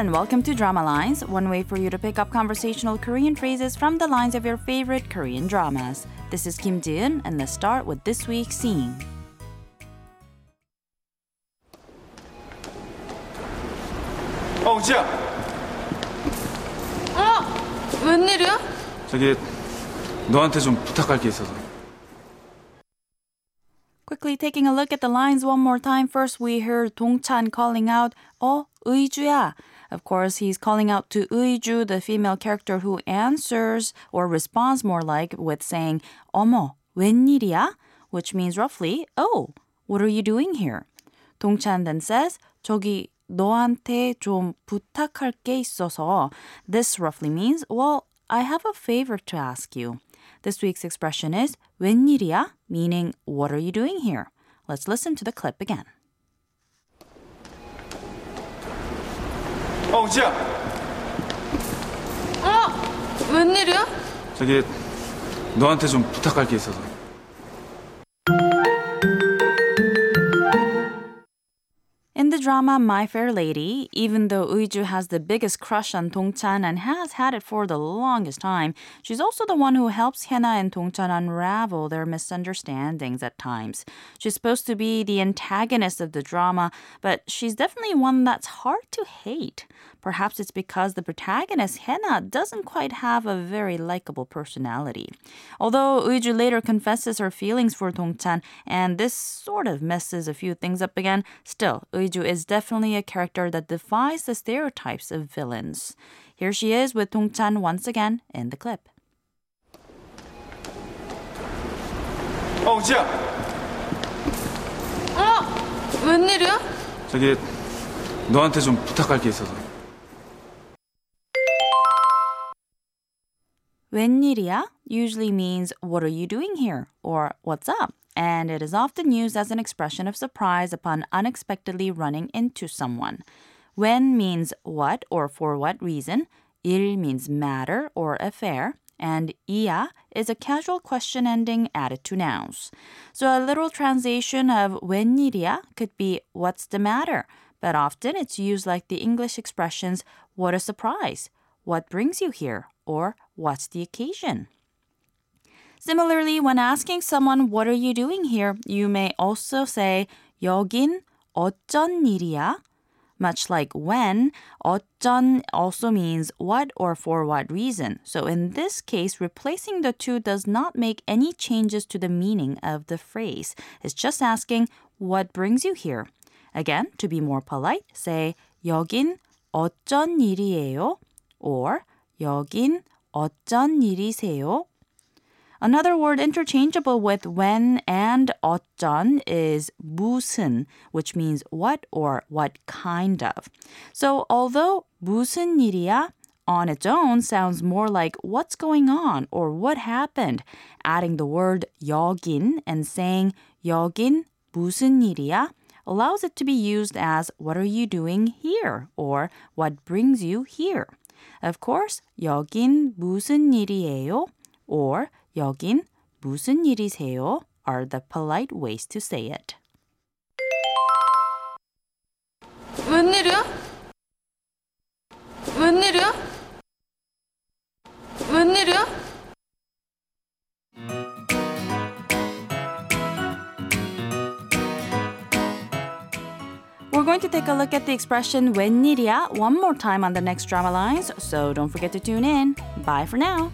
and welcome to Drama Lines, one way for you to pick up conversational Korean phrases from the lines of your favorite Korean dramas. This is Kim Ji-eun, and let's start with this week's scene. 어, 우지야. 어? 웬일이야? 저기 너한테 좀 부탁할 게 있어서. Quickly taking a look at the lines one more time. First, we heard Dong-chan calling out, 어, 의주야. Of course, he's calling out to 의주, the female character who answers or responds more like with saying, 어머, 웬일이야? Which means roughly, oh, what are you doing here? Dong-chan then says, 저기 너한테 좀 부탁할 게 있어서. This roughly means, well, I have a favor to ask you. This week's expression is 웬일이야? meaning what are you doing here? Let's listen to the clip again. 어, 우지야. 어? 웬일이야? 저기 너한테 좀 부탁할 게 있어서. Drama My Fair Lady, even though Uiju has the biggest crush on Dong-chan and has had it for the longest time, she's also the one who helps Hye-na and Dong-chan unravel their misunderstandings at times. She's supposed to be the antagonist of the drama, but she's definitely one that's hard to hate. Perhaps it's because the protagonist, Hye-na, doesn't quite have a very likable personality. Although Uiju later confesses her feelings for Dong-chan, and this sort of messes a few things up again, still, Uiju is definitely a character that defies the stereotypes of villains. Here she is with Dong-chan once again in the clip. 어, 우지야. 어? 웬일이야? 저기 너한테 좀 부탁할 게 있어서. 웬일이야 usually means what are you doing here or what's up and it is often used as an expression of surprise upon unexpectedly running into someone. When means what or for what reason. 일 means matter or affair. And 이야 is a casual question ending added to nouns. So a literal translation of 웬일이야 could be what's the matter, but often it's used like the English expressions what a surprise, what brings you here, or what's the occasion. Similarly, when asking someone, What are you doing here? you may also say, 여긴 어쩐 일이야? Much like when, 어쩐 also means what or for what reason. So in this case, replacing the two does not make any changes to the meaning of the phrase. It's just asking, What brings you here? Again, to be more polite, say, 여긴 어쩐 일이에요? Or, 여긴 어쩐 일이세요? Another word interchangeable with when and 어쩐 is 무슨, which means what or what kind of. So although 무슨 일이야 on its own sounds more like what's going on or what happened, adding the word 여긴 and saying 여긴 무슨 일이야 allows it to be used as what are you doing here or what brings you here. Of course, 여긴 무슨 일이에요? or 여긴 무슨 일이세요? are the polite ways to say it. 웬일이야? 웬일이야? 웬일이야? We're going to take a look at the expression 웬일이야 one more time on the next drama lines, so don't forget to tune in. Bye for now.